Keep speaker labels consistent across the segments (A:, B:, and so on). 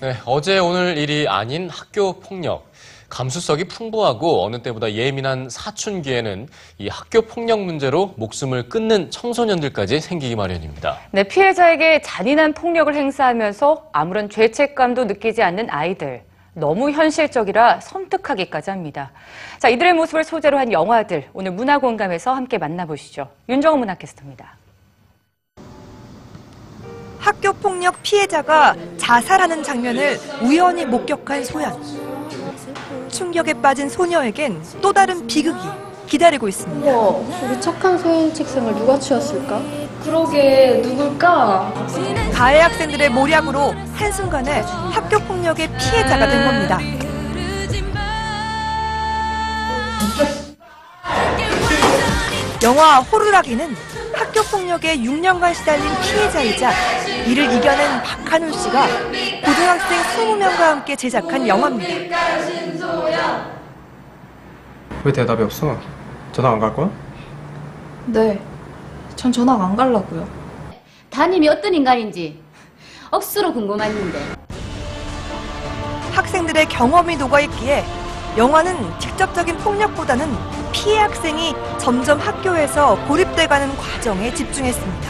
A: 네, 어제 오늘 일이 아닌 학교 폭력. 감수성이 풍부하고 어느 때보다 예민한 사춘기에는 이 학교 폭력 문제로 목숨을 끊는 청소년들까지 생기기 마련입니다.
B: 네, 피해자에게 잔인한 폭력을 행사하면서 아무런 죄책감도 느끼지 않는 아이들. 너무 현실적이라 섬뜩하기까지 합니다. 자, 이들의 모습을 소재로 한 영화들 오늘 문화공감에서 함께 만나보시죠. 윤정은 문화캐스터입니다.
C: 학교 폭력 피해자가 자살하는 장면을 우연히 목격한 소연. 충격에 빠진 소녀에겐 또 다른 비극이 기다리고 있습니다.
D: 어, 우리 착한 소연 책상을 누가 치웠을까?
E: 그러게 누굴까?
C: 가해 학생들의 모략으로 한순간에 학교 폭력의 피해자가 된 겁니다. 영화 호루라기는 학교 폭력에 6년간 시달린 피해자이자 이를 이겨낸 박한울 씨가 고등학생 20명과 함께 제작한 영화입니다.
F: 왜 대답이 없어? 전화 안 갈 거야?
E: 네, 전 전학 안 가려고요.
G: 담임이 어떤 인간인지 억수로 궁금했는데
C: 학생들의 경험이 녹아있기에 영화는 직접적인 폭력보다는 피해 학생이 점점 학교에서 고립돼가는 과정에 집중했습니다.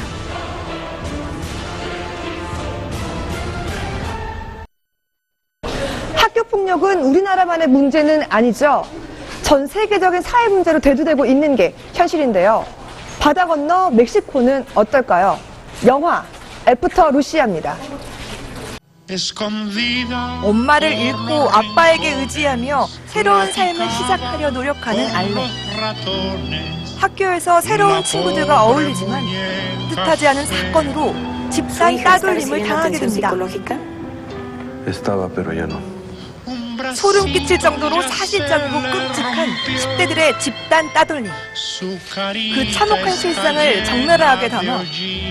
H: 학교 폭력은 우리나라만의 문제는 아니죠. 전 세계적인 사회 문제로 대두되고 있는 게 현실인데요. 바다 건너 멕시코는 어떨까요? 영화 애프터 루시아입니다.
C: 엄마를 잃고 아빠에게 의지하며 새로운 삶을 시작하려 노력하는 알레. 학교에서 새로운 친구들과 어울리지만 뜻하지 않은 사건으로 집단 따돌림을 당하게 됩니다. 소름 끼칠 정도로 사실적이고 끔찍한 10대들의 집단 따돌림. 그 참혹한 실상을 적나라하게 담아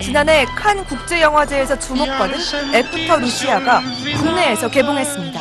C: 지난해 칸 국제영화제에서 주목받은 애프터 루시아가 국내에서 개봉했습니다.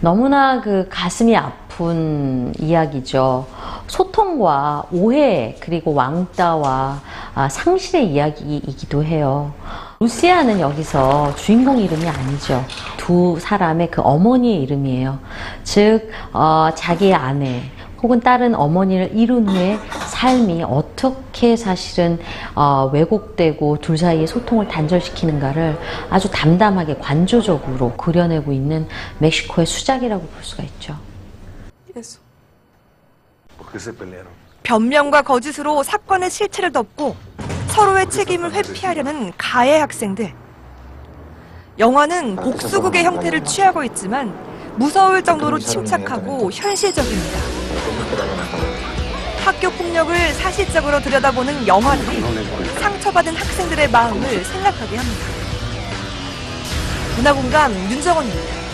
I: 너무나 그 가슴이 아픈 이야기죠. 소통과 오해 그리고 왕따와 아, 상실의 이야기이기도 해요. 루시아는 여기서 주인공 이름이 아니죠. 두 사람의 그 어머니의 이름이에요. 즉 어, 자기의 아내 혹은 다른 어머니를 잃은 후에 삶이 어떻게 사실은 어, 왜곡되고 둘 사이의 소통을 단절시키는가를 아주 담담하게 관조적으로 그려내고 있는 멕시코의 수작이라고 볼 수가 있죠.
J: ¿Por qué se pelearon?
C: 변명과 거짓으로 사건의 실체를 덮고 서로의 책임을 회피하려는 가해 학생들. 영화는 복수극의 형태를 취하고 있지만 무서울 정도로 침착하고 현실적입니다. 학교 폭력을 사실적으로 들여다보는 영화들이 상처받은 학생들의 마음을 생각하게 합니다. 문화공감 윤정원입니다.